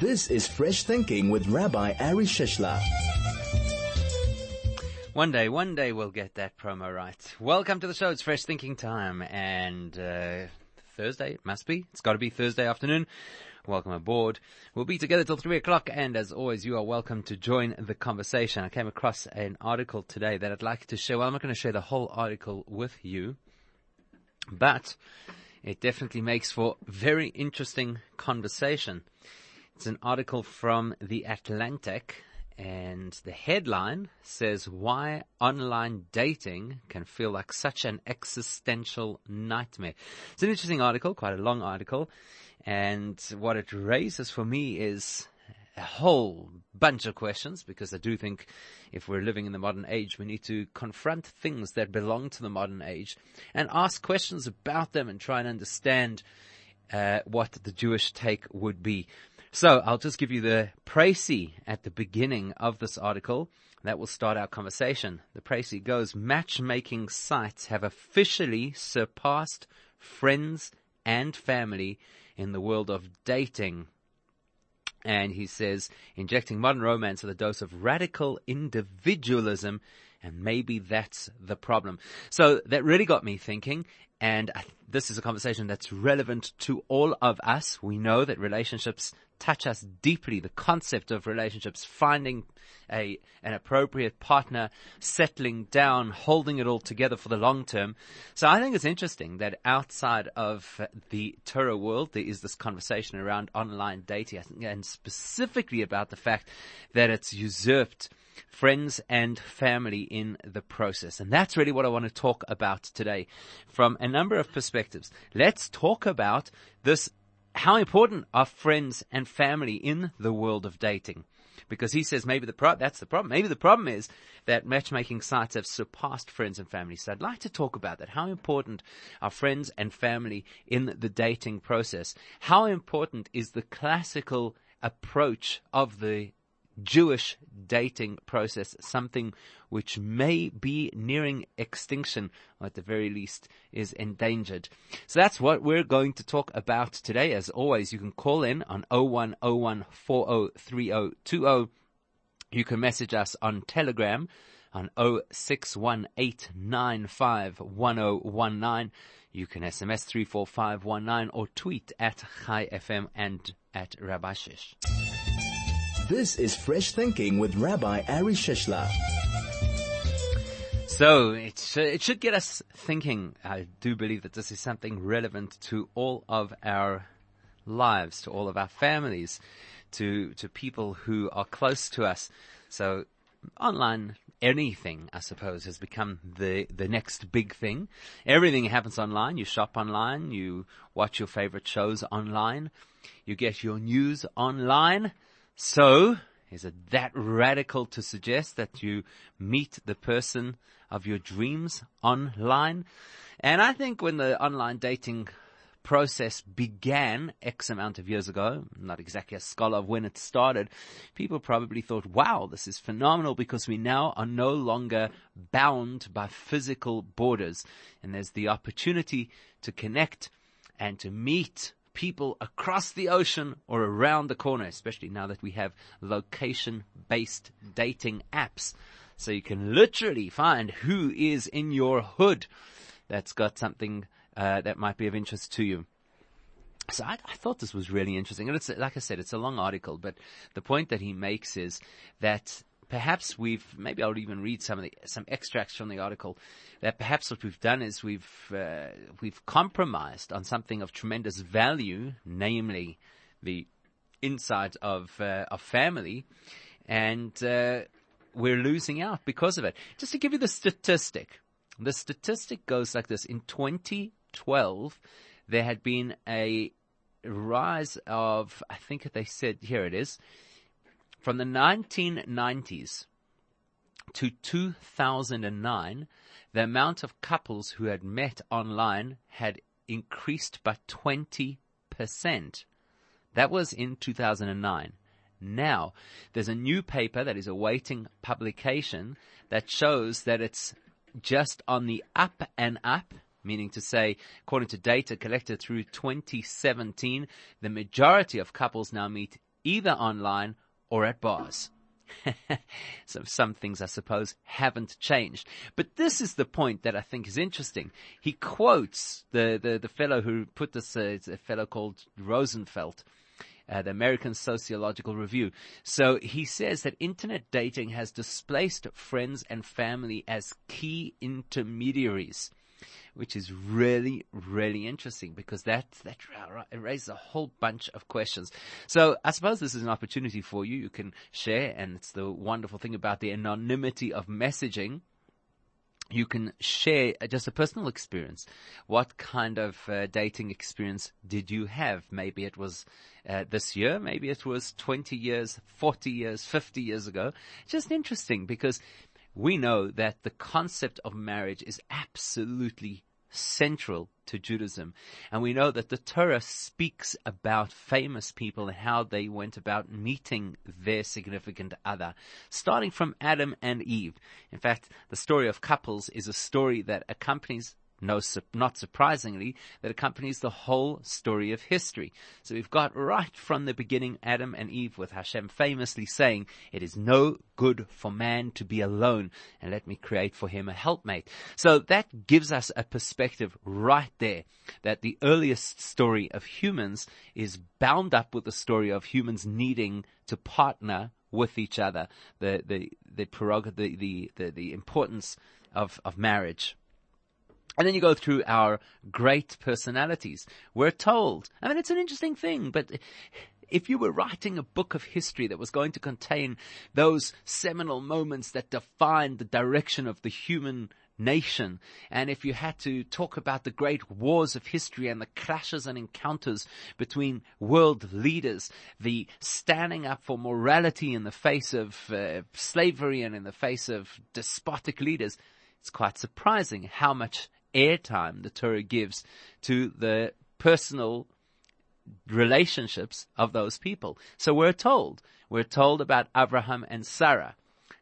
This is Fresh Thinking with Rabbi Ari Shishler. One day, one day we'll get that promo right. Welcome to the show. It's Fresh Thinking time and uh, Thursday, it must be. It's got to be Thursday afternoon. Welcome aboard. We'll be together till three o'clock and as always you are welcome to join the conversation. I came across an article today that I'd like to share. Well, I'm not going to share the whole article with you, but it definitely makes for very interesting conversation. It's an article from The Atlantic and the headline says why online dating can feel like such an existential nightmare. It's an interesting article, quite a long article. And what it raises for me is a whole bunch of questions because I do think if we're living in the modern age, we need to confront things that belong to the modern age and ask questions about them and try and understand uh, what the Jewish take would be. So I'll just give you the précis at the beginning of this article. That will start our conversation. The précis goes, matchmaking sites have officially surpassed friends and family in the world of dating. And he says, injecting modern romance with a dose of radical individualism, and maybe that's the problem. So that really got me thinking, and this is a conversation that's relevant to all of us. We know that relationships touch us deeply. The concept of relationships, finding a, an appropriate partner, settling down, holding it all together for the long term. So I think it's interesting that outside of the Torah world, there is this conversation around online dating, and specifically about the fact that it's usurped friends and family in the process. And that's really what I want to talk about today from a number of perspectives. Let's talk about this how important are friends and family in the world of dating? Because he says maybe the pro- that's the problem. Maybe the problem is that matchmaking sites have surpassed friends and family. So I'd like to talk about that. How important are friends and family in the dating process? How important is the classical approach of the Jewish dating process, something which may be nearing extinction, or at the very least is endangered. So that's what we're going to talk about today. As always, you can call in on 0101403020. You can message us on Telegram on 0618951019. You can SMS 34519 or tweet at Chai FM and at Rabbi Shish. This is Fresh Thinking with Rabbi Ari Shishler. So it it should get us thinking. I do believe that this is something relevant to all of our lives, to all of our families, to to people who are close to us. So online anything, I suppose, has become the, the next big thing. Everything happens online. You shop online. You watch your favorite shows online. You get your news online. So, is it that radical to suggest that you meet the person of your dreams online? And I think when the online dating process began X amount of years ago, not exactly a scholar of when it started, people probably thought, wow, this is phenomenal because we now are no longer bound by physical borders and there's the opportunity to connect and to meet people across the ocean or around the corner, especially now that we have location based dating apps. So you can literally find who is in your hood that's got something uh, that might be of interest to you. So I, I, thought this was really interesting, and it's like I said, it's a long article, but the point that he makes is that perhaps we've maybe I'll even read some of the some extracts from the article that perhaps what we've done is we've uh, we've compromised on something of tremendous value, namely the insight of uh, of family, and uh, we're losing out because of it. Just to give you the statistic, the statistic goes like this: in 2012, there had been a rise of I think they said here it is from the 1990s to 2009, the amount of couples who had met online had increased by 20%. That was in 2009. Now, there's a new paper that is awaiting publication that shows that it's just on the up and up, meaning to say, according to data collected through 2017, the majority of couples now meet either online or at bars. so some things, I suppose, haven't changed. But this is the point that I think is interesting. He quotes the, the, the fellow who put this, uh, it's a fellow called Rosenfeld, uh, the American Sociological Review. So he says that internet dating has displaced friends and family as key intermediaries which is really, really interesting because that, that raises a whole bunch of questions. So I suppose this is an opportunity for you. You can share and it's the wonderful thing about the anonymity of messaging you can share just a personal experience. What kind of uh, dating experience did you have? Maybe it was uh, this year, maybe it was 20 years, 40 years, 50 years ago. Just interesting because we know that the concept of marriage is absolutely central to Judaism. And we know that the Torah speaks about famous people and how they went about meeting their significant other, starting from Adam and Eve. In fact, the story of couples is a story that accompanies no, not surprisingly, that accompanies the whole story of history. So we've got right from the beginning Adam and Eve with Hashem famously saying, it is no good for man to be alone and let me create for him a helpmate. So that gives us a perspective right there that the earliest story of humans is bound up with the story of humans needing to partner with each other. The, the, the prerogative, the, the, the, the importance of, of marriage. And then you go through our great personalities. We're told, I mean, it's an interesting thing, but if you were writing a book of history that was going to contain those seminal moments that defined the direction of the human nation, and if you had to talk about the great wars of history and the clashes and encounters between world leaders, the standing up for morality in the face of uh, slavery and in the face of despotic leaders, it's quite surprising how much airtime the Torah gives to the personal relationships of those people. So we're told, we're told about Abraham and Sarah.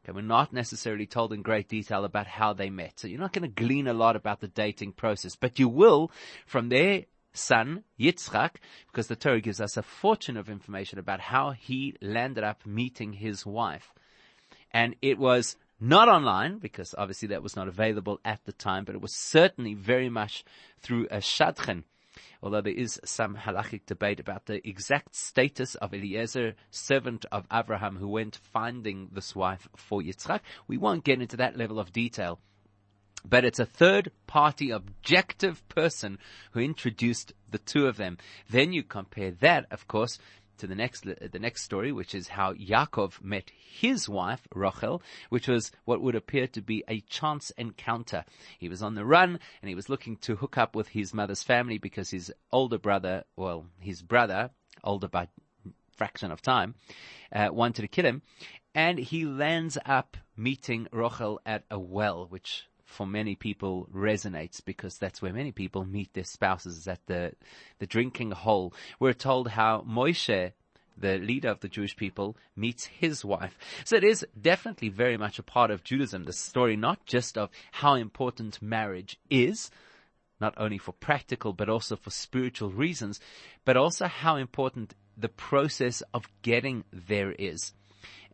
Okay, we're not necessarily told in great detail about how they met. So you're not going to glean a lot about the dating process, but you will from their son, Yitzchak, because the Torah gives us a fortune of information about how he landed up meeting his wife. And it was not online, because obviously that was not available at the time, but it was certainly very much through a shadchan. Although there is some halachic debate about the exact status of Eliezer, servant of Abraham, who went finding this wife for Yitzchak, we won't get into that level of detail. But it's a third party objective person who introduced the two of them. Then you compare that, of course, to the next the next story, which is how Yaakov met his wife Rachel, which was what would appear to be a chance encounter. He was on the run and he was looking to hook up with his mother's family because his older brother, well, his brother, older by fraction of time, uh, wanted to kill him, and he lands up meeting Rachel at a well, which for many people resonates because that's where many people meet their spouses at the, the drinking hole. We're told how Moshe, the leader of the Jewish people, meets his wife. So it is definitely very much a part of Judaism, the story not just of how important marriage is, not only for practical but also for spiritual reasons, but also how important the process of getting there is.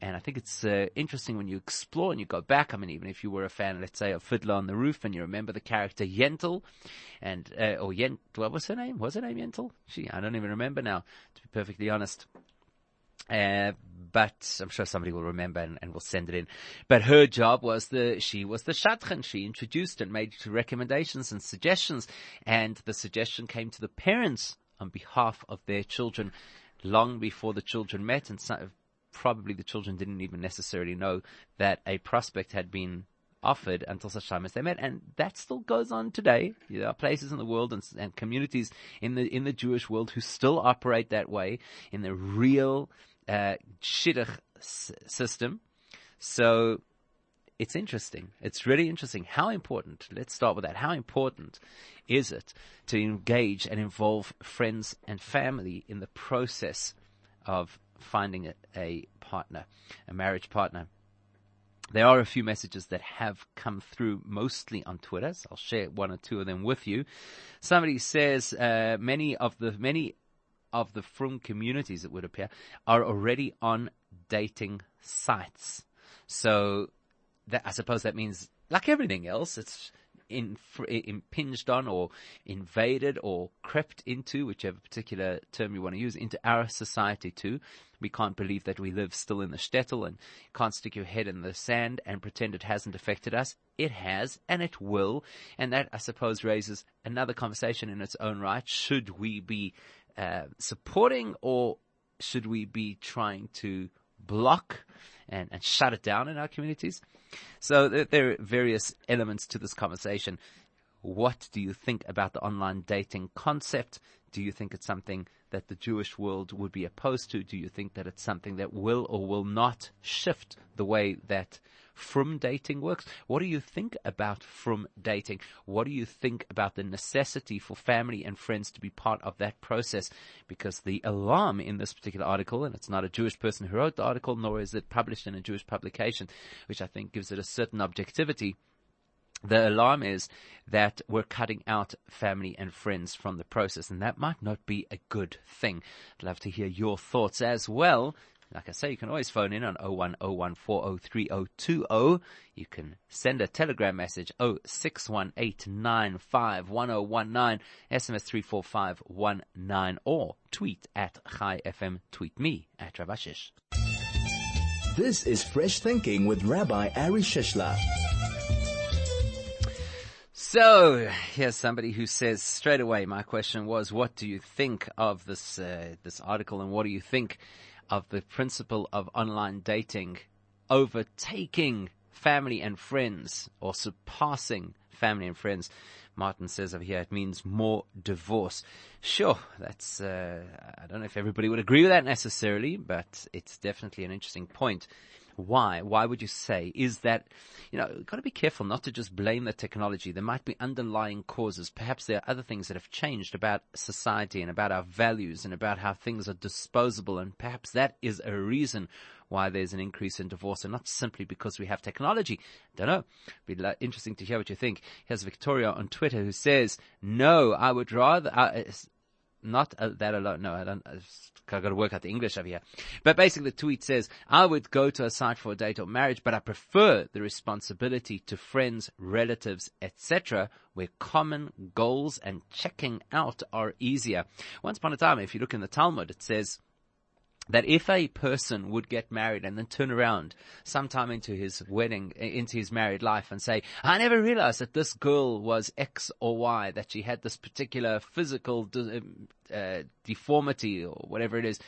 And I think it's uh, interesting when you explore and you go back. I mean, even if you were a fan, let's say, of Fiddler on the Roof, and you remember the character Yentl, and uh, or Yent, what was her name? Was her name Yentl? She, I don't even remember now, to be perfectly honest. Uh, but I'm sure somebody will remember and, and, will send it in. But her job was the, she was the shadchan. She introduced and made recommendations and suggestions. And the suggestion came to the parents on behalf of their children long before the children met and probably the children didn't even necessarily know that a prospect had been offered until such time as they met, and that still goes on today. There are places in the world and, and communities in the in the Jewish world who still operate that way in the real uh, shidduch s- system. So it's interesting. It's really interesting. How important? Let's start with that. How important is it to engage and involve friends and family in the process of finding a, partner, a marriage partner. There are a few messages that have come through mostly on Twitter. So I'll share one or two of them with you. Somebody says, uh, many of the, many of the frum communities, it would appear, are already on dating sites. So that, I suppose that means, like everything else, it's in, impinged on or invaded or crept into, whichever particular term you want to use, into our society too. We can't believe that we live still in the shtetl and can't stick your head in the sand and pretend it hasn't affected us. It has and it will. And that, I suppose, raises another conversation in its own right. Should we be uh, supporting or should we be trying to block and, and shut it down in our communities? So there, there are various elements to this conversation. What do you think about the online dating concept? Do you think it's something that the Jewish world would be opposed to? Do you think that it's something that will or will not shift the way that frum dating works? What do you think about frum dating? What do you think about the necessity for family and friends to be part of that process? Because the alarm in this particular article, and it's not a Jewish person who wrote the article, nor is it published in a Jewish publication, which I think gives it a certain objectivity the alarm is that we're cutting out family and friends from the process, and that might not be a good thing. I'd love to hear your thoughts as well. Like I say, you can always phone in on 01014032020. You can send a telegram message 0618951019, SMS 34519, or tweet at Chai FM. Tweet me at Ravashish. This is Fresh Thinking with Rabbi Ari Shishler. So here's somebody who says straight away. My question was, what do you think of this uh, this article, and what do you think of the principle of online dating overtaking family and friends or surpassing family and friends? Martin says over here it means more divorce. Sure, that's uh, I don't know if everybody would agree with that necessarily, but it's definitely an interesting point. Why? Why would you say? Is that, you know, got to be careful not to just blame the technology. There might be underlying causes. Perhaps there are other things that have changed about society and about our values and about how things are disposable. And perhaps that is a reason why there's an increase in divorce and not simply because we have technology. Don't know. Be interesting to hear what you think. Here's Victoria on Twitter who says, no, I would rather, uh, not uh, that alone. No, I don't. I've got to work out the English over here. But basically, the tweet says, "I would go to a site for a date or marriage, but I prefer the responsibility to friends, relatives, etc., where common goals and checking out are easier." Once upon a time, if you look in the Talmud, it says that if a person would get married and then turn around sometime into his wedding, into his married life and say, I never realized that this girl was X or Y, that she had this particular physical uh, deformity or whatever it is,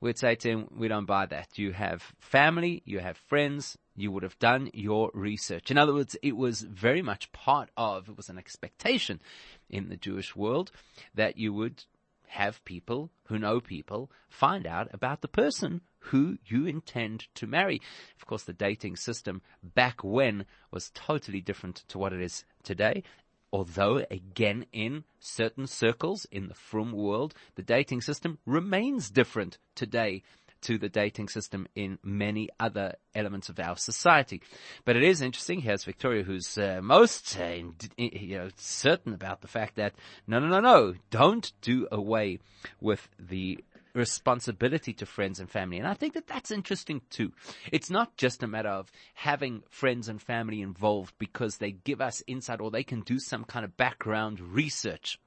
we'd say to him, we don't buy that. You have family, you have friends, you would have done your research. In other words, it was very much part of, it was an expectation in the Jewish world that you would have people who know people find out about the person who you intend to marry. Of course, the dating system back when was totally different to what it is today. Although, again, in certain circles in the frum world, the dating system remains different today to the dating system in many other elements of our society. But it is interesting. Here's Victoria, who's uh, most uh, you know certain about the fact that no, no, no, no, don't do away with the responsibility to friends and family. And I think that that's interesting too. It's not just a matter of having friends and family involved because they give us insight or they can do some kind of background research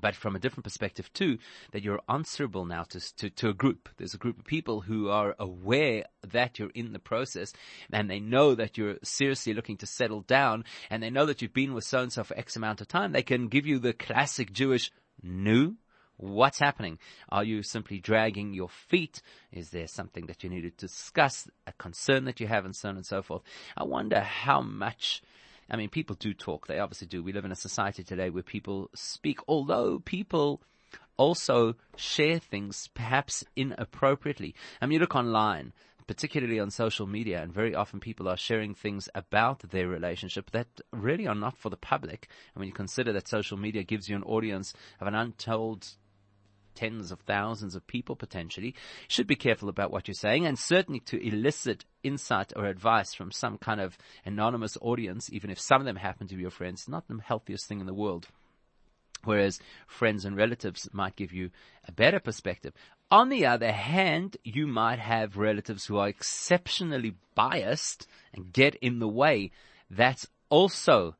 but from a different perspective too, that you're answerable now to, to, to, a group. There's a group of people who are aware that you're in the process and they know that you're seriously looking to settle down and they know that you've been with so and so for X amount of time. They can give you the classic Jewish new. What's happening? Are you simply dragging your feet? Is there something that you need to discuss, a concern that you have and so on and so forth? I wonder how much I mean, people do talk. They obviously do. We live in a society today where people speak, although people also share things perhaps inappropriately. I mean, you look online, particularly on social media, and very often people are sharing things about their relationship that really are not for the public. And when you consider that social media gives you an audience of an untold tens of thousands of people potentially, should be careful about what you're saying and certainly to elicit insight or advice from some kind of anonymous audience, even if some of them happen to be your friends, not the healthiest thing in the world. whereas friends and relatives might give you a better perspective. On the other hand, you might have relatives who are exceptionally biased and get in the way. That's also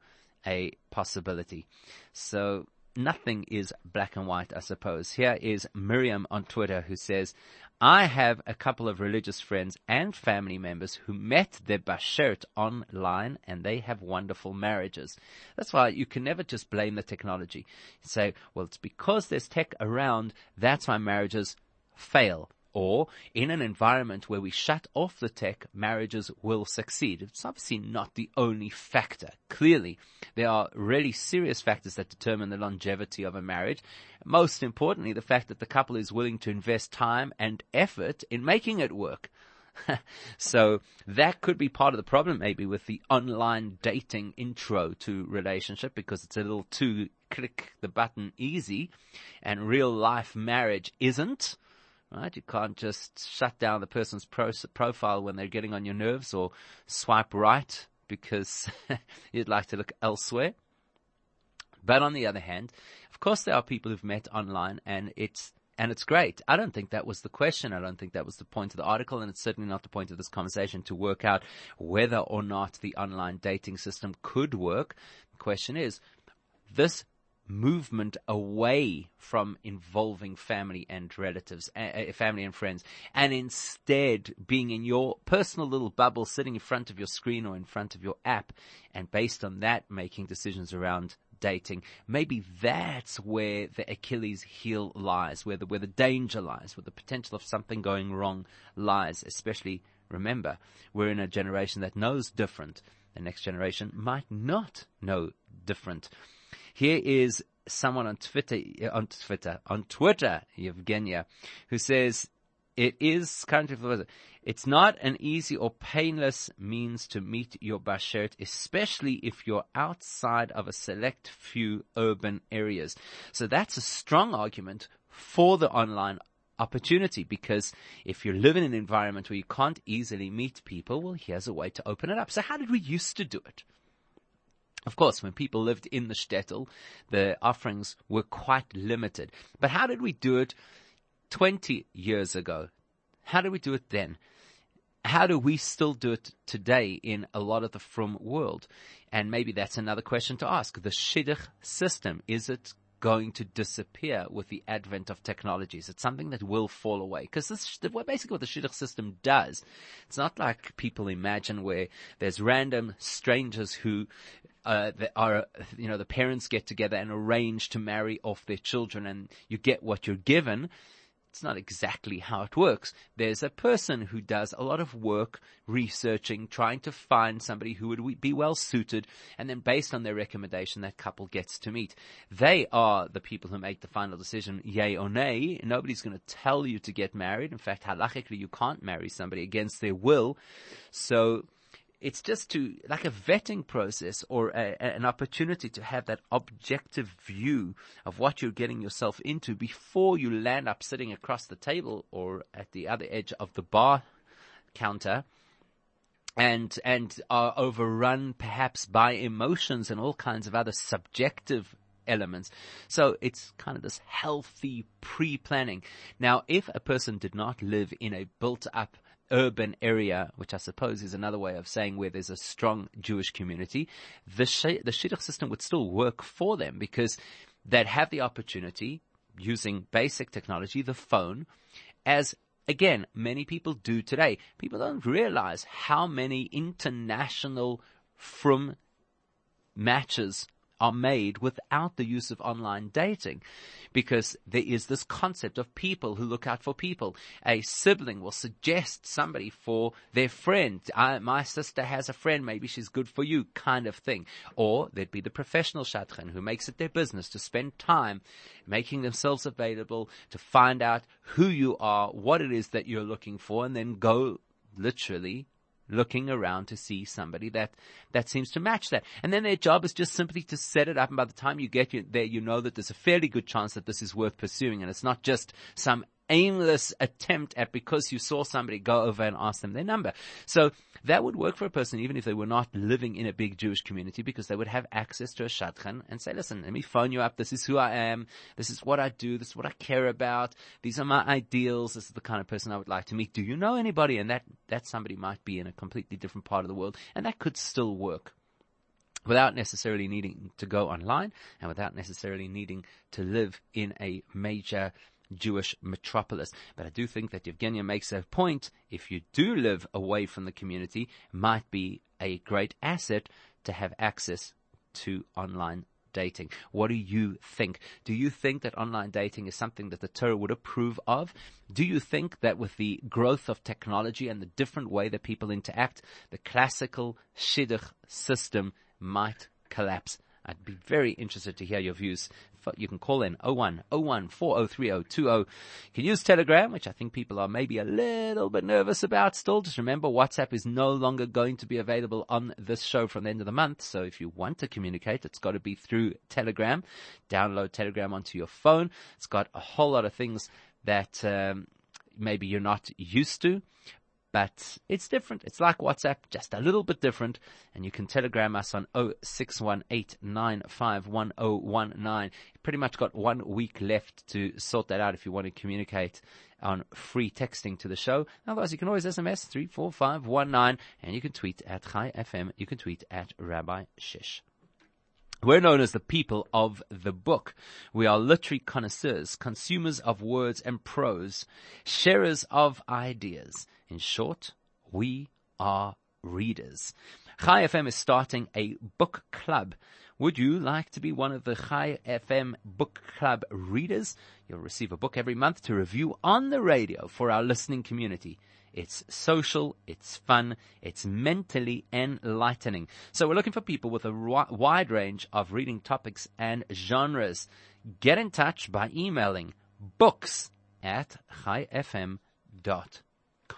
a possibility. So nothing is black and white, I suppose. Here is Miriam on Twitter who says, I have a couple of religious friends and family members who met their bashert online and they have wonderful marriages. That's why you can never just blame the technology. You say, well, it's because there's tech around, that's why marriages fail or in an environment where we shut off the tech, marriages will succeed. It's obviously not the only factor. Clearly, there are really serious factors that determine the longevity of a marriage. Most importantly, the fact that the couple is willing to invest time and effort in making it work. so that could be part of the problem maybe with the online dating intro to relationship because it's a little too click the button easy and real life marriage isn't right? You can't just shut down the person's pro- profile when they're getting on your nerves or swipe right because you'd like to look elsewhere. But on the other hand, of course there are people who've met online and it's and it's great. I don't think that was the question. I don't think that was the point of the article, and it's certainly not the point of this conversation to work out whether or not the online dating system could work. The question is, this movement away from involving family and relatives, uh, family and friends, and instead being in your personal little bubble, sitting in front of your screen or in front of your app, and based on that, making decisions around dating. Maybe that's where the Achilles heel lies, where the, where the danger lies, where the potential of something going wrong lies, especially remember, we're in a generation that knows different. The next generation might not know different. Here is someone on Twitter, on Twitter, on Twitter, Evgenia, who says, it is currently, it's not an easy or painless means to meet your bashert, especially if you're outside of a select few urban areas. So that's a strong argument for the online opportunity because if you live in an environment where you can't easily meet people, well, here's a way to open it up. So how did we used to do it? Of course, when people lived in the shtetl, the offerings were quite limited. But how did we do it 20 years ago? How did we do it then? How do we still do it today in a lot of the frum world? And maybe that's another question to ask. The shidduch system, is it going to disappear with the advent of technologies. It's something that will fall away because this basically what the shidduch system does. It's not like people imagine where there's random strangers who uh, are, you know, the parents get together and arrange to marry off their children and you get what you're given. It's not exactly how it works. There's a person who does a lot of work researching, trying to find somebody who would be well suited, and then based on their recommendation, that couple gets to meet. They are the people who make the final decision, yay or nay. Nobody's going to tell you to get married. In fact, halachically, you can't marry somebody against their will. So, it's just to, like a vetting process or a, an opportunity to have that objective view of what you're getting yourself into before you land up sitting across the table or at the other edge of the bar counter and, and are overrun perhaps by emotions and all kinds of other subjective elements. So it's kind of this healthy pre-planning. Now, if a person did not live in a built up urban area, which I suppose is another way of saying where there's a strong Jewish community, the, sh- the shidduch system would still work for them because they'd have the opportunity using basic technology, the phone, as again, many people do today. People don't realize how many international frum matches are made without the use of online dating. Because there is this concept of people who look out for people. A sibling will suggest somebody for their friend. I, my sister has a friend, maybe she's good for you, kind of thing. Or there'd be the professional shadchan who makes it their business to spend time making themselves available to find out who you are, what it is that you're looking for, and then go literally looking around to see somebody that, that seems to match that. And then their job is just simply to set it up. And by the time you get there, you know that there's a fairly good chance that this is worth pursuing. And it's not just some aimless attempt at because you saw somebody go over and ask them their number. So that would work for a person even if they were not living in a big Jewish community because they would have access to a shadchan and say, listen, let me phone you up. This is who I am. This is what I do. This is what I care about. These are my ideals. This is the kind of person I would like to meet. Do you know anybody? And that, that somebody might be in a completely different part of the world and that could still work without necessarily needing to go online and without necessarily needing to live in a major Jewish metropolis. But I do think that Evgenia makes a point. If you do live away from the community, might be a great asset to have access to online dating. What do you think? Do you think that online dating is something that the Torah would approve of? Do you think that with the growth of technology and the different way that people interact, the classical shidduch system might collapse? I'd be very interested to hear your views. You can call in 01 01 403020. You can use Telegram, which I think people are maybe a little bit nervous about still. Just remember WhatsApp is no longer going to be available on this show from the end of the month. So if you want to communicate, it's got to be through Telegram. Download Telegram onto your phone. It's got a whole lot of things that um, maybe you're not used to but it's different. It's like WhatsApp, just a little bit different. And you can telegram us on 0618951019. You pretty much got one week left to sort that out if you want to communicate on free texting to the show. Otherwise, you can always SMS 34519 and you can tweet at Chai FM. You can tweet at Rabbi Shish. We're known as the people of the book. We are literary connoisseurs, consumers of words and prose, sharers of ideas. In short, we are readers. Chai FM is starting a book club. Would you like to be one of the Chai FM book club readers? You'll receive a book every month to review on the radio for our listening community. It's social, it's fun, it's mentally enlightening. So we're looking for people with a wide range of reading topics and genres. Get in touch by emailing books at chaifm.com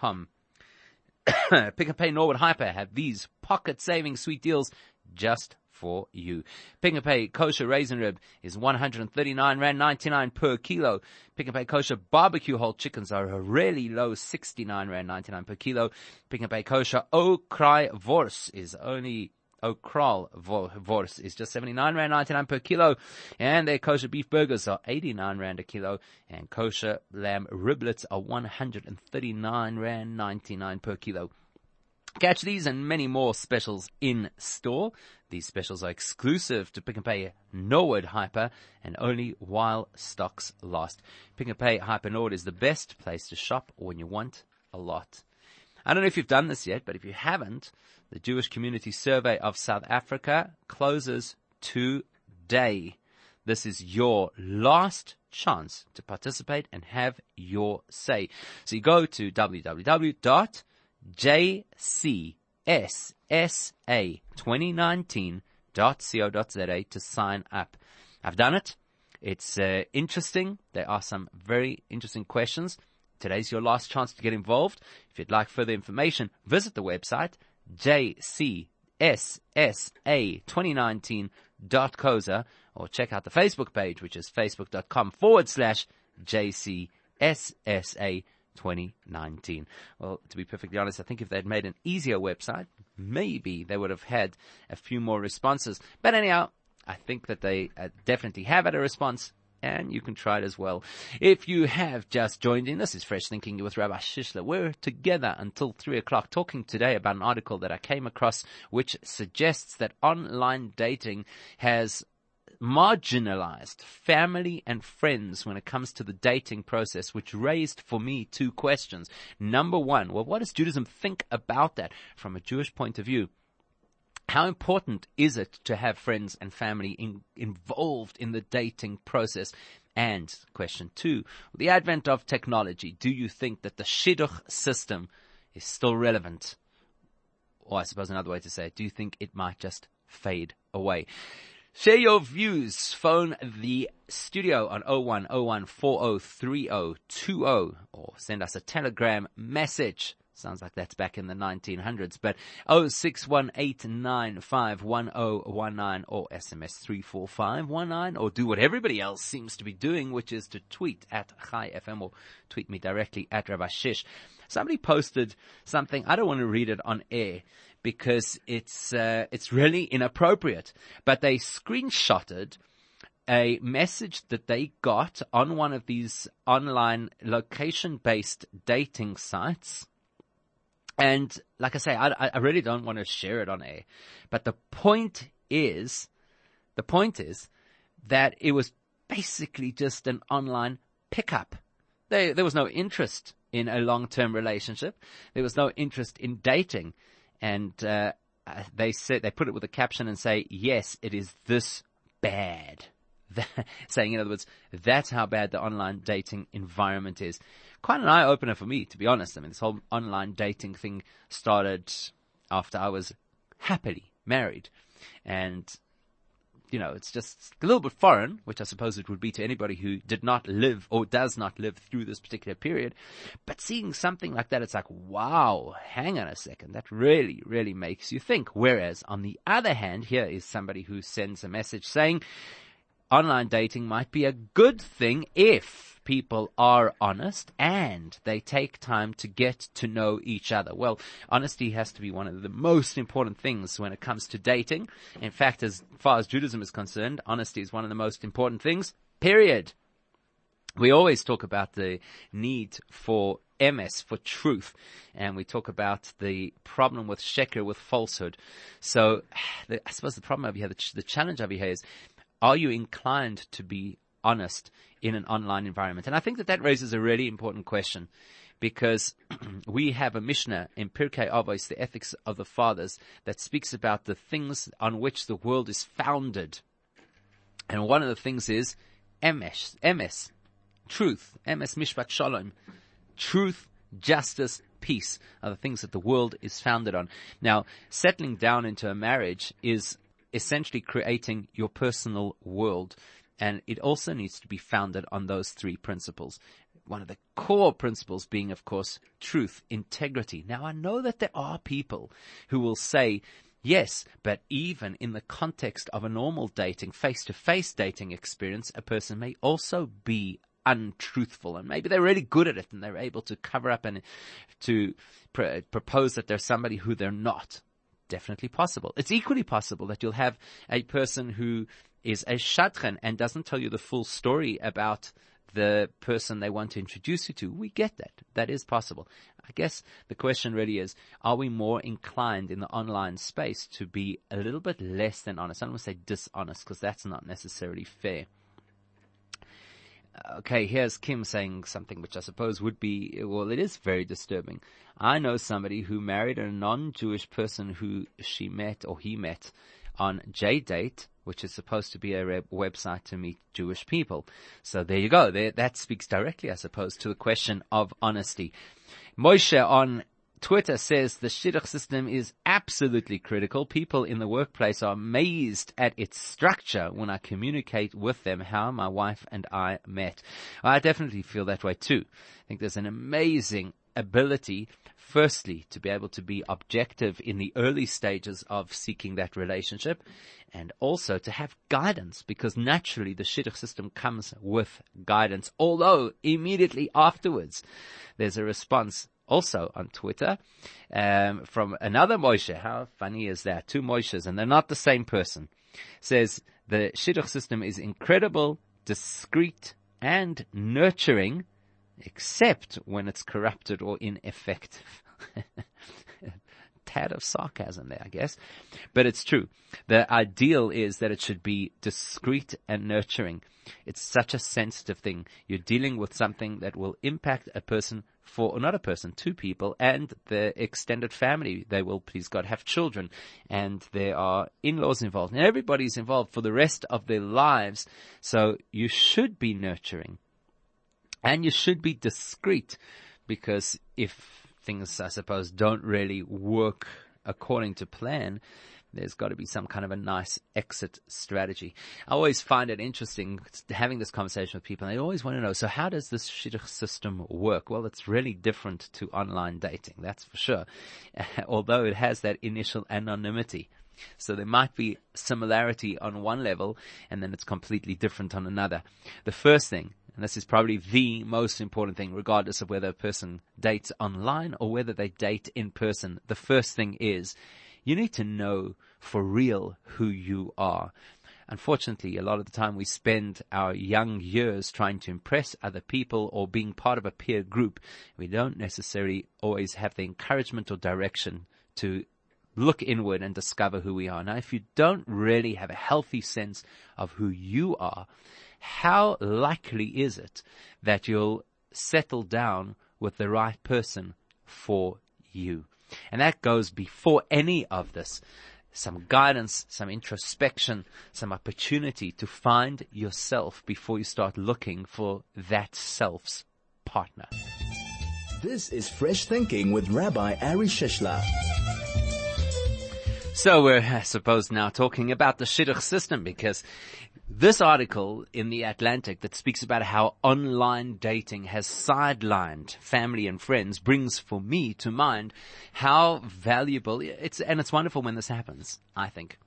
Pick n Pay Norwood Hyper have these pocket saving sweet deals just for you. Pick n Pay kosher raisin rib is 139 rand 99 per kilo. Pick n Pay kosher barbecue whole chickens are a really low 69 rand 99 per kilo. Pick n Pay kosher okrai vors is only Okral Vors is just 79 Rand 99 per kilo. And their kosher beef burgers are 89 Rand a kilo. And kosher lamb riblets are 139 Rand 99 per kilo. Catch these and many more specials in store. These specials are exclusive to Pick n Pay Norwood Hyper and only while stocks last. Pick n Pay Hyper Norwood is the best place to shop when you want a lot. I don't know if you've done this yet, but if you haven't, the Jewish Community Survey of South Africa closes today. This is your last chance to participate and have your say. So you go to www.jcssa2019.co.za to sign up. I've done it. It's uh, interesting. There are some very interesting questions. Today's your last chance to get involved. If you'd like further information, visit the website jcssa2019.coza or check out the Facebook page, which is facebook.com forward slash jcssa 2019. Well, to be perfectly honest, I think if they'd made an easier website, maybe they would have had a few more responses. But anyhow, I think that they uh, definitely have had a response and you can try it as well. If you have just joined in, this is Fresh Thinking with Rabbi Shishler. We're together until three o'clock talking today about an article that I came across which suggests that online dating has marginalized family and friends when it comes to the dating process, which raised for me two questions. Number one, well, what does Judaism think about that from a Jewish point of view? How important is it to have friends and family in, involved in the dating process? And question two, with the advent of technology, do you think that the shidduch system is still relevant? Or I suppose another way to say it, do you think it might just fade away? Share your views. Phone the studio on 0101 or send us a telegram message Sounds like that's back in the 1900s. But 0618951019 or SMS 34519 or do what everybody else seems to be doing, which is to tweet at Chai FM or tweet me directly at Rabbi Shish. Somebody posted something. I don't want to read it on air because it's, uh, it's really inappropriate, but they screenshotted a message that they got on one of these online location based dating sites and like I say, I, I really don't want to share it on air, but the point is, the point is that it was basically just an online pickup. There, there was no interest in a long-term relationship. There was no interest in dating. And, uh, they said, they put it with a caption and say, yes, it is this bad. saying, in other words, that's how bad the online dating environment is. Quite an eye opener for me, to be honest. I mean, this whole online dating thing started after I was happily married. And, you know, it's just a little bit foreign, which I suppose it would be to anybody who did not live or does not live through this particular period. But seeing something like that, it's like, wow, hang on a second. That really, really makes you think. Whereas on the other hand, here is somebody who sends a message saying, online dating might be a good thing if people are honest and they take time to get to know each other. Well, honesty has to be one of the most important things when it comes to dating. In fact, as far as Judaism is concerned, honesty is one of the most important things, period. We always talk about the need for emes for truth, and we talk about the problem with sheker, with falsehood. So, the, I suppose the problem over here, the, the challenge over here is are you inclined to be honest in an online environment? And I think that that raises a really important question because we have a Mishnah in Pirkei Avos, the ethics of the fathers, that speaks about the things on which the world is founded. And one of the things is emes, emes, truth, emes mishpat shalom, truth, justice, peace are the things that the world is founded on. Now, settling down into a marriage is essentially creating your personal world. And it also needs to be founded on those three principles. One of the core principles being, of course, truth, integrity. Now, I know that there are people who will say, Yes, but even in the context of a normal dating, face-to-face dating experience, a person may also be untruthful and maybe they're really good at it and they're able to cover up and to pr- propose that they're somebody who they're not definitely possible. It's equally possible that you'll have a person who is a shadchan and doesn't tell you the full story about the person they want to introduce you to. We get that. That is possible. I guess the question really is, are we more inclined in the online space to be a little bit less than honest? I don't want to say dishonest because that's not necessarily fair. Okay, here's Kim saying something which I suppose would be, well, it is very disturbing. I know somebody who married a non-Jewish person who she met or he met on JDate, which is supposed to be a website to meet Jewish people. So there you go. There, that speaks directly, I suppose, to the question of honesty. Moshe on Twitter says the shidduch system is absolutely critical. People in the workplace are amazed at its structure when I communicate with them how my wife and I met. I definitely feel that way too. I think there's an amazing ability firstly to be able to be objective in the early stages of seeking that relationship and also to have guidance because naturally the shidduch system comes with guidance although immediately afterwards there's a response also on Twitter um, from another Moshe. How funny is that? Two Moshes, and they're not the same person. Says the shidduch system is incredible, discreet, and nurturing, except when it's corrupted or ineffective. tad of sarcasm there, I guess. But it's true. The ideal is that it should be discreet and nurturing. It's such a sensitive thing. You're dealing with something that will impact a person for another person, two people, and the extended family. They will, please God, have children, and there are in-laws involved, and everybody's involved for the rest of their lives. So you should be nurturing, and you should be discreet, because if things, I suppose, don't really work according to plan, there's got to be some kind of a nice exit strategy. I always find it interesting having this conversation with people. They always want to know, so how does this shidduch system work? Well, it's really different to online dating. That's for sure. Although it has that initial anonymity. So there might be similarity on one level and then it's completely different on another. The first thing, and this is probably the most important thing regardless of whether a person dates online or whether they date in person, the first thing is you need to know for real who you are. Unfortunately, a lot of the time we spend our young years trying to impress other people or being part of a peer group. We don't necessarily always have the encouragement or direction to look inward and discover who we are. Now, if you don't really have a healthy sense of who you are, how likely is it that you'll settle down with the right person for you? And that goes before any of this. Some guidance, some introspection, some opportunity to find yourself before you start looking for that self's partner. This is Fresh Thinking with Rabbi Ari Shishler. So we're, I suppose, now talking about the shidduch system because this article in the Atlantic that speaks about how online dating has sidelined family and friends brings for me to mind how valuable it's, and it's wonderful when this happens, I think.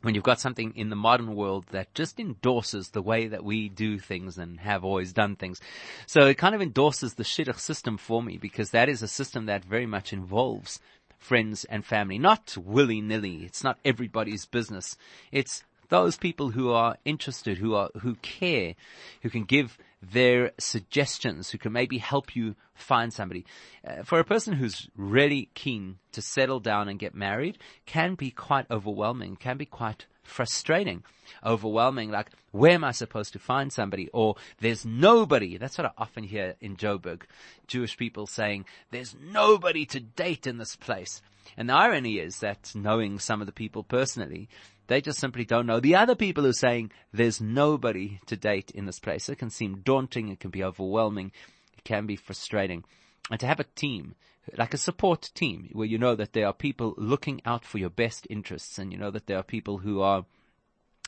When you've got something in the modern world that just endorses the way that we do things and have always done things. So it kind of endorses the shidduch system for me because that is a system that very much involves friends and family. Not willy-nilly. It's not everybody's business. It's those people who are interested, who are, who care, who can give their suggestions, who can maybe help you find somebody. Uh, for a person who's really keen to settle down and get married can be quite overwhelming, can be quite frustrating, overwhelming, like, where am I supposed to find somebody? Or there's nobody. That's what I often hear in Joburg. Jewish people saying, there's nobody to date in this place. And the irony is that knowing some of the people personally, they just simply don't know. The other people are saying there's nobody to date in this place. It can seem daunting. It can be overwhelming. It can be frustrating. And to have a team, like a support team, where you know that there are people looking out for your best interests and you know that there are people who are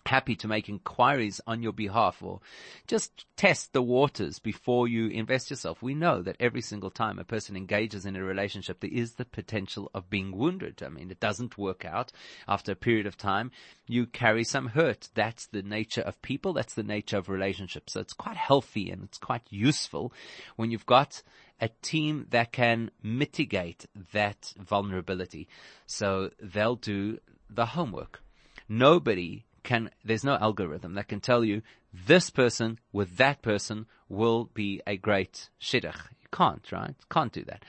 happy to make inquiries on your behalf or just test the waters before you invest yourself. We know that every single time a person engages in a relationship, there is the potential of being wounded. I mean, it doesn't work out after a period of time. You carry some hurt. That's the nature of people. That's the nature of relationships. So it's quite healthy and it's quite useful when you've got a team that can mitigate that vulnerability. So they'll do the homework. Nobody can, there's no algorithm that can tell you this person with that person will be a great shidduch. You can't, right? Can't do that.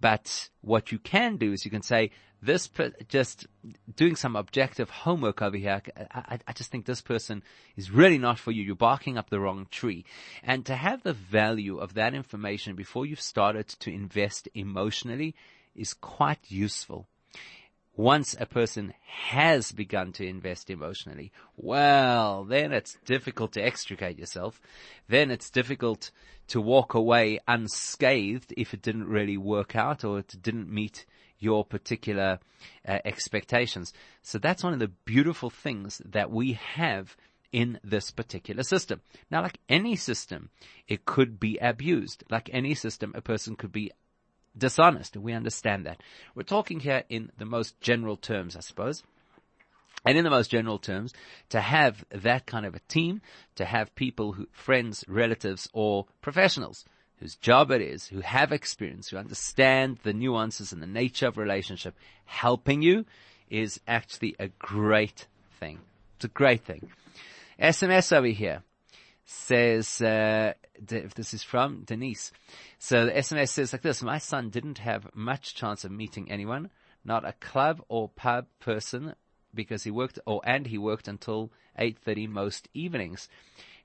But what you can do is you can say, this, just doing some objective homework over here, I, I, just think this person is really not for you. You're barking up the wrong tree. And to have the value of that information before you've started to invest emotionally is quite useful once a person has begun to invest emotionally, well, then it's difficult to extricate yourself. Then it's difficult to walk away unscathed if it didn't really work out or it didn't meet your particular uh, expectations. So that's one of the beautiful things that we have in this particular system. Now, like any system, it could be abused. Like any system, a person could be dishonest. We understand that. We're talking here in the most general terms, I suppose. And in the most general terms, to have that kind of a team, to have people who, friends, relatives, or professionals whose job it is, who have experience, who understand the nuances and the nature of relationship, helping you is actually a great thing. It's a great thing. SMS over here says, uh, if this is from Denise. So the SMS says like this, my son didn't have much chance of meeting anyone, not a club or pub person because he worked, or, and he worked until 8.30 most evenings.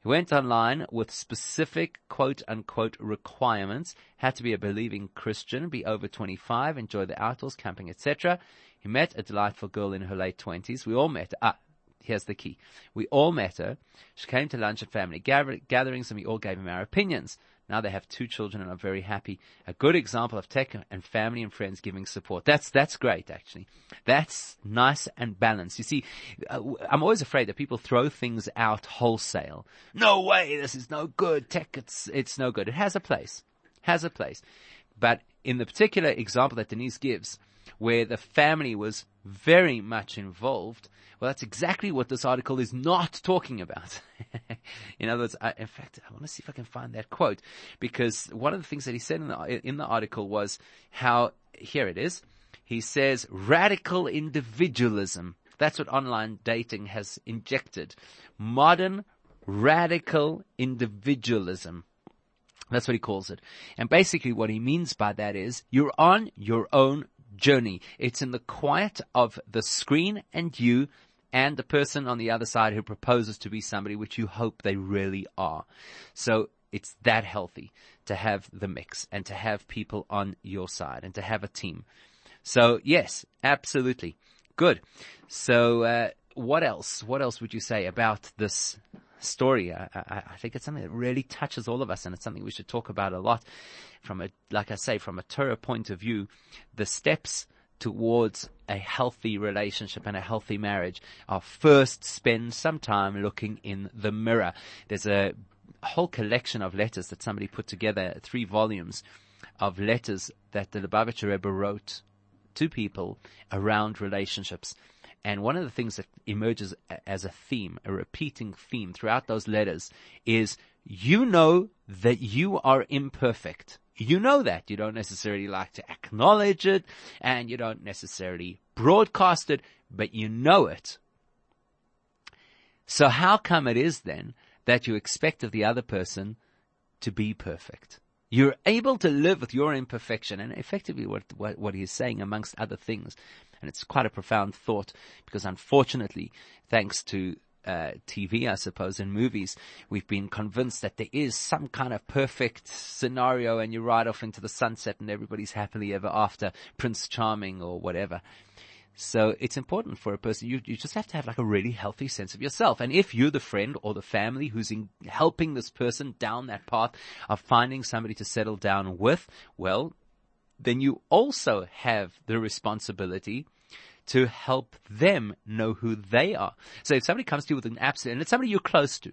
He went online with specific quote unquote requirements, had to be a believing Christian, be over 25, enjoy the outdoors, camping, etc. He met a delightful girl in her late 20s. We all met, ah, here's the key. We all met her. She came to lunch at family gatherings and we all gave him our opinions. Now they have two children and are very happy. A good example of tech and family and friends giving support. That's, that's great actually. That's nice and balanced. You see, uh, I'm always afraid that people throw things out wholesale. No way, this is no good. Tech, it's, it's no good. It has a place. Has a place. But in the particular example that Denise gives, where the family was very much involved, well, that's exactly what this article is not talking about. in other words, I, in fact, I want to see if I can find that quote because one of the things that he said in the, in the article was how, here it is. He says radical individualism. That's what online dating has injected. Modern radical individualism. That's what he calls it. And basically what he means by that is you're on your own journey. It's in the quiet of the screen and you and the person on the other side who proposes to be somebody which you hope they really are. So it's that healthy to have the mix and to have people on your side and to have a team. So yes, absolutely. Good. So, uh, what else? What else would you say about this story? I, I, I, think it's something that really touches all of us and it's something we should talk about a lot from a, like I say, from a Torah point of view, the steps towards a healthy relationship and a healthy marriage are first spend some time looking in the mirror. There's a whole collection of letters that somebody put together, three volumes of letters that the Lubavitcher Rebbe wrote to people around relationships. And one of the things that emerges as a theme, a repeating theme throughout those letters is you know that you are imperfect. You know that. You don't necessarily like to acknowledge it and you don't necessarily broadcast it, but you know it. So how come it is then that you expect of the other person to be perfect? You're able to live with your imperfection and effectively what, what, what he's saying amongst other things. And it's quite a profound thought because unfortunately, thanks to uh, TV, I suppose, in movies, we've been convinced that there is some kind of perfect scenario and you ride off into the sunset and everybody's happily ever after, Prince Charming or whatever. So it's important for a person, you, you just have to have like a really healthy sense of yourself. And if you're the friend or the family who's in helping this person down that path of finding somebody to settle down with, well, then you also have the responsibility to help them know who they are. So if somebody comes to you with an absolute, and it's somebody you're close to,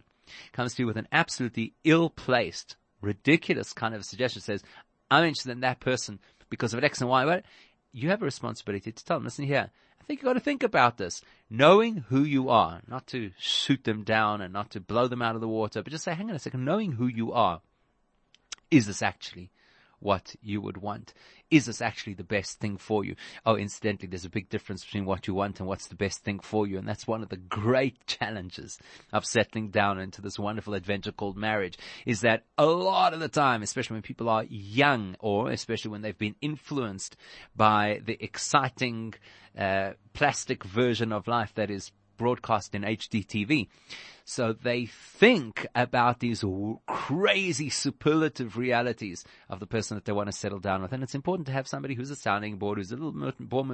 comes to you with an absolutely ill-placed, ridiculous kind of suggestion, says, I'm interested in that person because of X and Y, well, you have a responsibility to tell them, listen here, I think you've got to think about this. Knowing who you are, not to shoot them down and not to blow them out of the water, but just say, hang on a second, knowing who you are, is this actually what you would want. Is this actually the best thing for you? Oh, incidentally, there's a big difference between what you want and what's the best thing for you. And that's one of the great challenges of settling down into this wonderful adventure called marriage is that a lot of the time, especially when people are young or especially when they've been influenced by the exciting, uh, plastic version of life that is broadcast in HDTV. So they think about these crazy superlative realities of the person that they want to settle down with. And it's important to have somebody who's a sounding board, who's a little, more,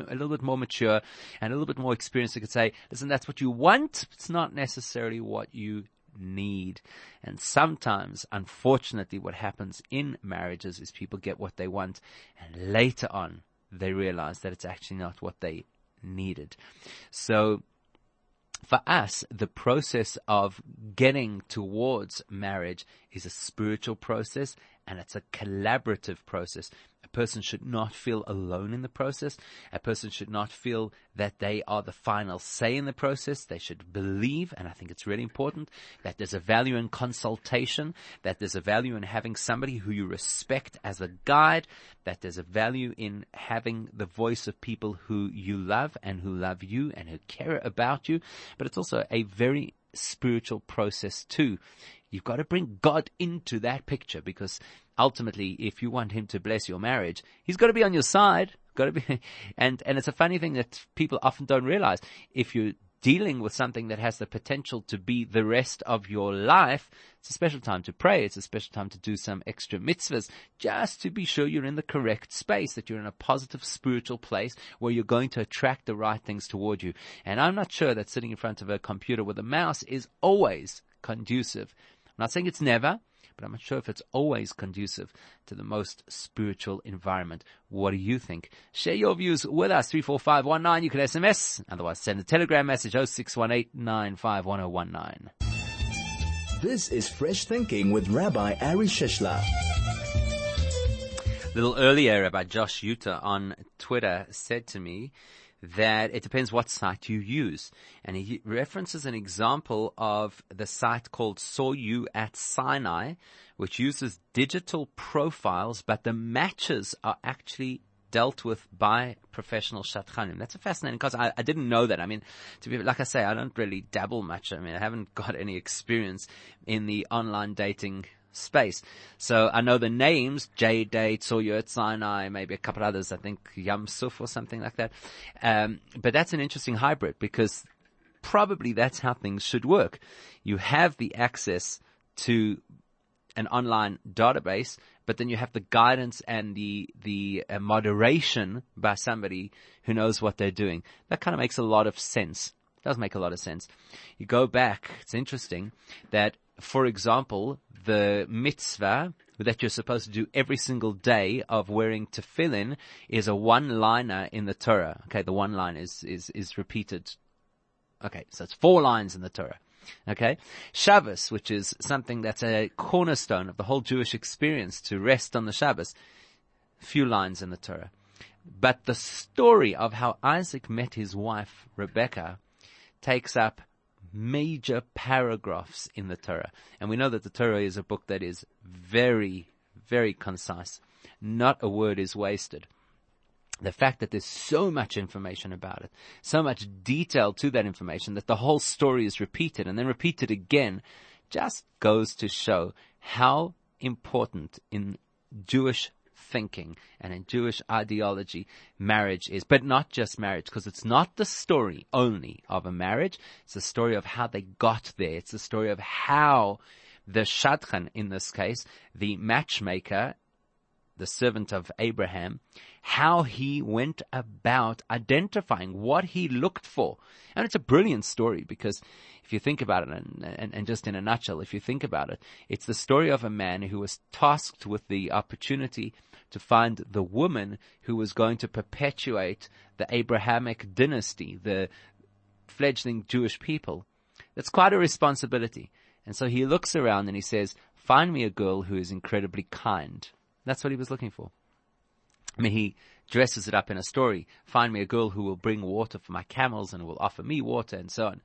a little bit more mature and a little bit more experienced who could say, listen, that's what you want. It's not necessarily what you need. And sometimes, unfortunately, what happens in marriages is people get what they want and later on they realize that it's actually not what they needed. So for us, the process of getting towards marriage is a spiritual process and it's a collaborative process. A person should not feel alone in the process. A person should not feel that they are the final say in the process. They should believe, and I think it's really important, that there's a value in consultation, that there's a value in having somebody who you respect as a guide, that there's a value in having the voice of people who you love and who love you and who care about you. But it's also a very spiritual process too. You've got to bring God into that picture because ultimately, if you want Him to bless your marriage, He's got to be on your side. Got to be, and, and it's a funny thing that people often don't realize. If you're dealing with something that has the potential to be the rest of your life, it's a special time to pray. It's a special time to do some extra mitzvahs just to be sure you're in the correct space, that you're in a positive spiritual place where you're going to attract the right things toward you. And I'm not sure that sitting in front of a computer with a mouse is always conducive. I'm not saying it's never, but I'm not sure if it's always conducive to the most spiritual environment. What do you think? Share your views with us. 34519. You can SMS. Otherwise, send a telegram message 0618 This is Fresh Thinking with Rabbi Ari Shishler. A little earlier, Rabbi Josh Yuter on Twitter said to me that it depends what site you use. And he references an example of the site called Saw You at Sinai, which uses digital profiles, but the matches are actually dealt with by professional shadchanim. That's a fascinating because I, I, didn't know that. I mean, to be like I say, I don't really dabble much. I mean, I haven't got any experience in the online dating space. So I know the names, JDate, Saw You at Sinai, maybe a couple others, I think Yam Suf or something like that. Um, but that's an interesting hybrid because probably that's how things should work. You have the access to an online database, but then you have the guidance and the the uh, moderation by somebody who knows what they're doing. That kind of makes a lot of sense. Does make a lot of sense. You go back. It's interesting that, for example, the mitzvah that you're supposed to do every single day of wearing tefillin is a one-liner in the Torah. Okay, the one line is, is, is repeated. Okay, so it's four lines in the Torah. Okay? Shabbos, which is something that's a cornerstone of the whole Jewish experience to rest on the Shabbos. Few lines in the Torah. But the story of how Isaac met his wife, Rebecca, takes up major paragraphs in the Torah. And we know that the Torah is a book that is very, very concise. Not a word is wasted. The fact that there's so much information about it, so much detail to that information that the whole story is repeated and then repeated again just goes to show how important in Jewish thinking and in Jewish ideology, marriage is, but not just marriage, because it's not the story only of a marriage. It's the story of how they got there. It's the story of how the shadchan, in this case, the matchmaker, the servant of Abraham, how he went about identifying what he looked for. And it's a brilliant story because if you think about it, and, and, and, just in a nutshell, if you think about it, it's the story of a man who was tasked with the opportunity to find the woman who was going to perpetuate the Abrahamic dynasty, the fledgling Jewish people. That's quite a responsibility. And so he looks around and he says, find me a girl who is incredibly kind. That's what he was looking for. I mean, he dresses it up in a story. Find me a girl who will bring water for my camels and will offer me water and so on.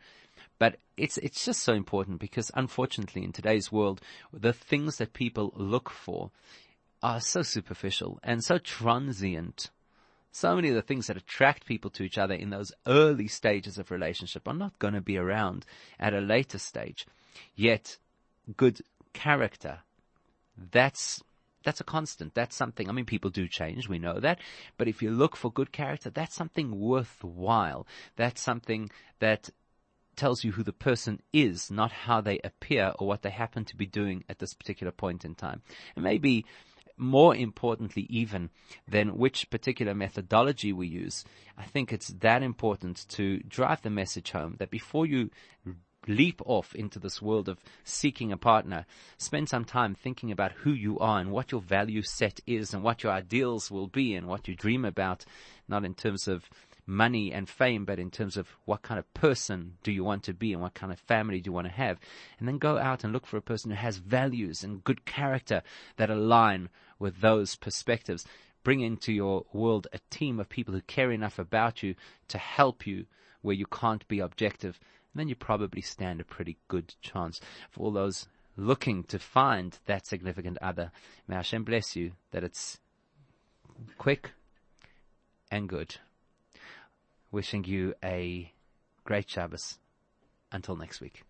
But it's, it's just so important because unfortunately in today's world, the things that people look for are so superficial and so transient. So many of the things that attract people to each other in those early stages of relationship are not going to be around at a later stage. Yet, good character, that's, that's a constant. That's something, I mean, people do change, we know that. But if you look for good character, that's something worthwhile. That's something that tells you who the person is, not how they appear or what they happen to be doing at this particular point in time. And maybe more importantly even than which particular methodology we use, I think it's that important to drive the message home that before you leap off into this world of seeking a partner, spend some time thinking about who you are and what your value set is and what your ideals will be and what you dream about, not in terms of money and fame, but in terms of what kind of person do you want to be and what kind of family do you want to have. And then go out and look for a person who has values and good character that align with those perspectives. Bring into your world a team of people who care enough about you to help you where you can't be objective. And then you probably stand a pretty good chance for all those looking to find that significant other. May Hashem bless you that it's quick and good. Wishing you a great Shabbos. Until next week.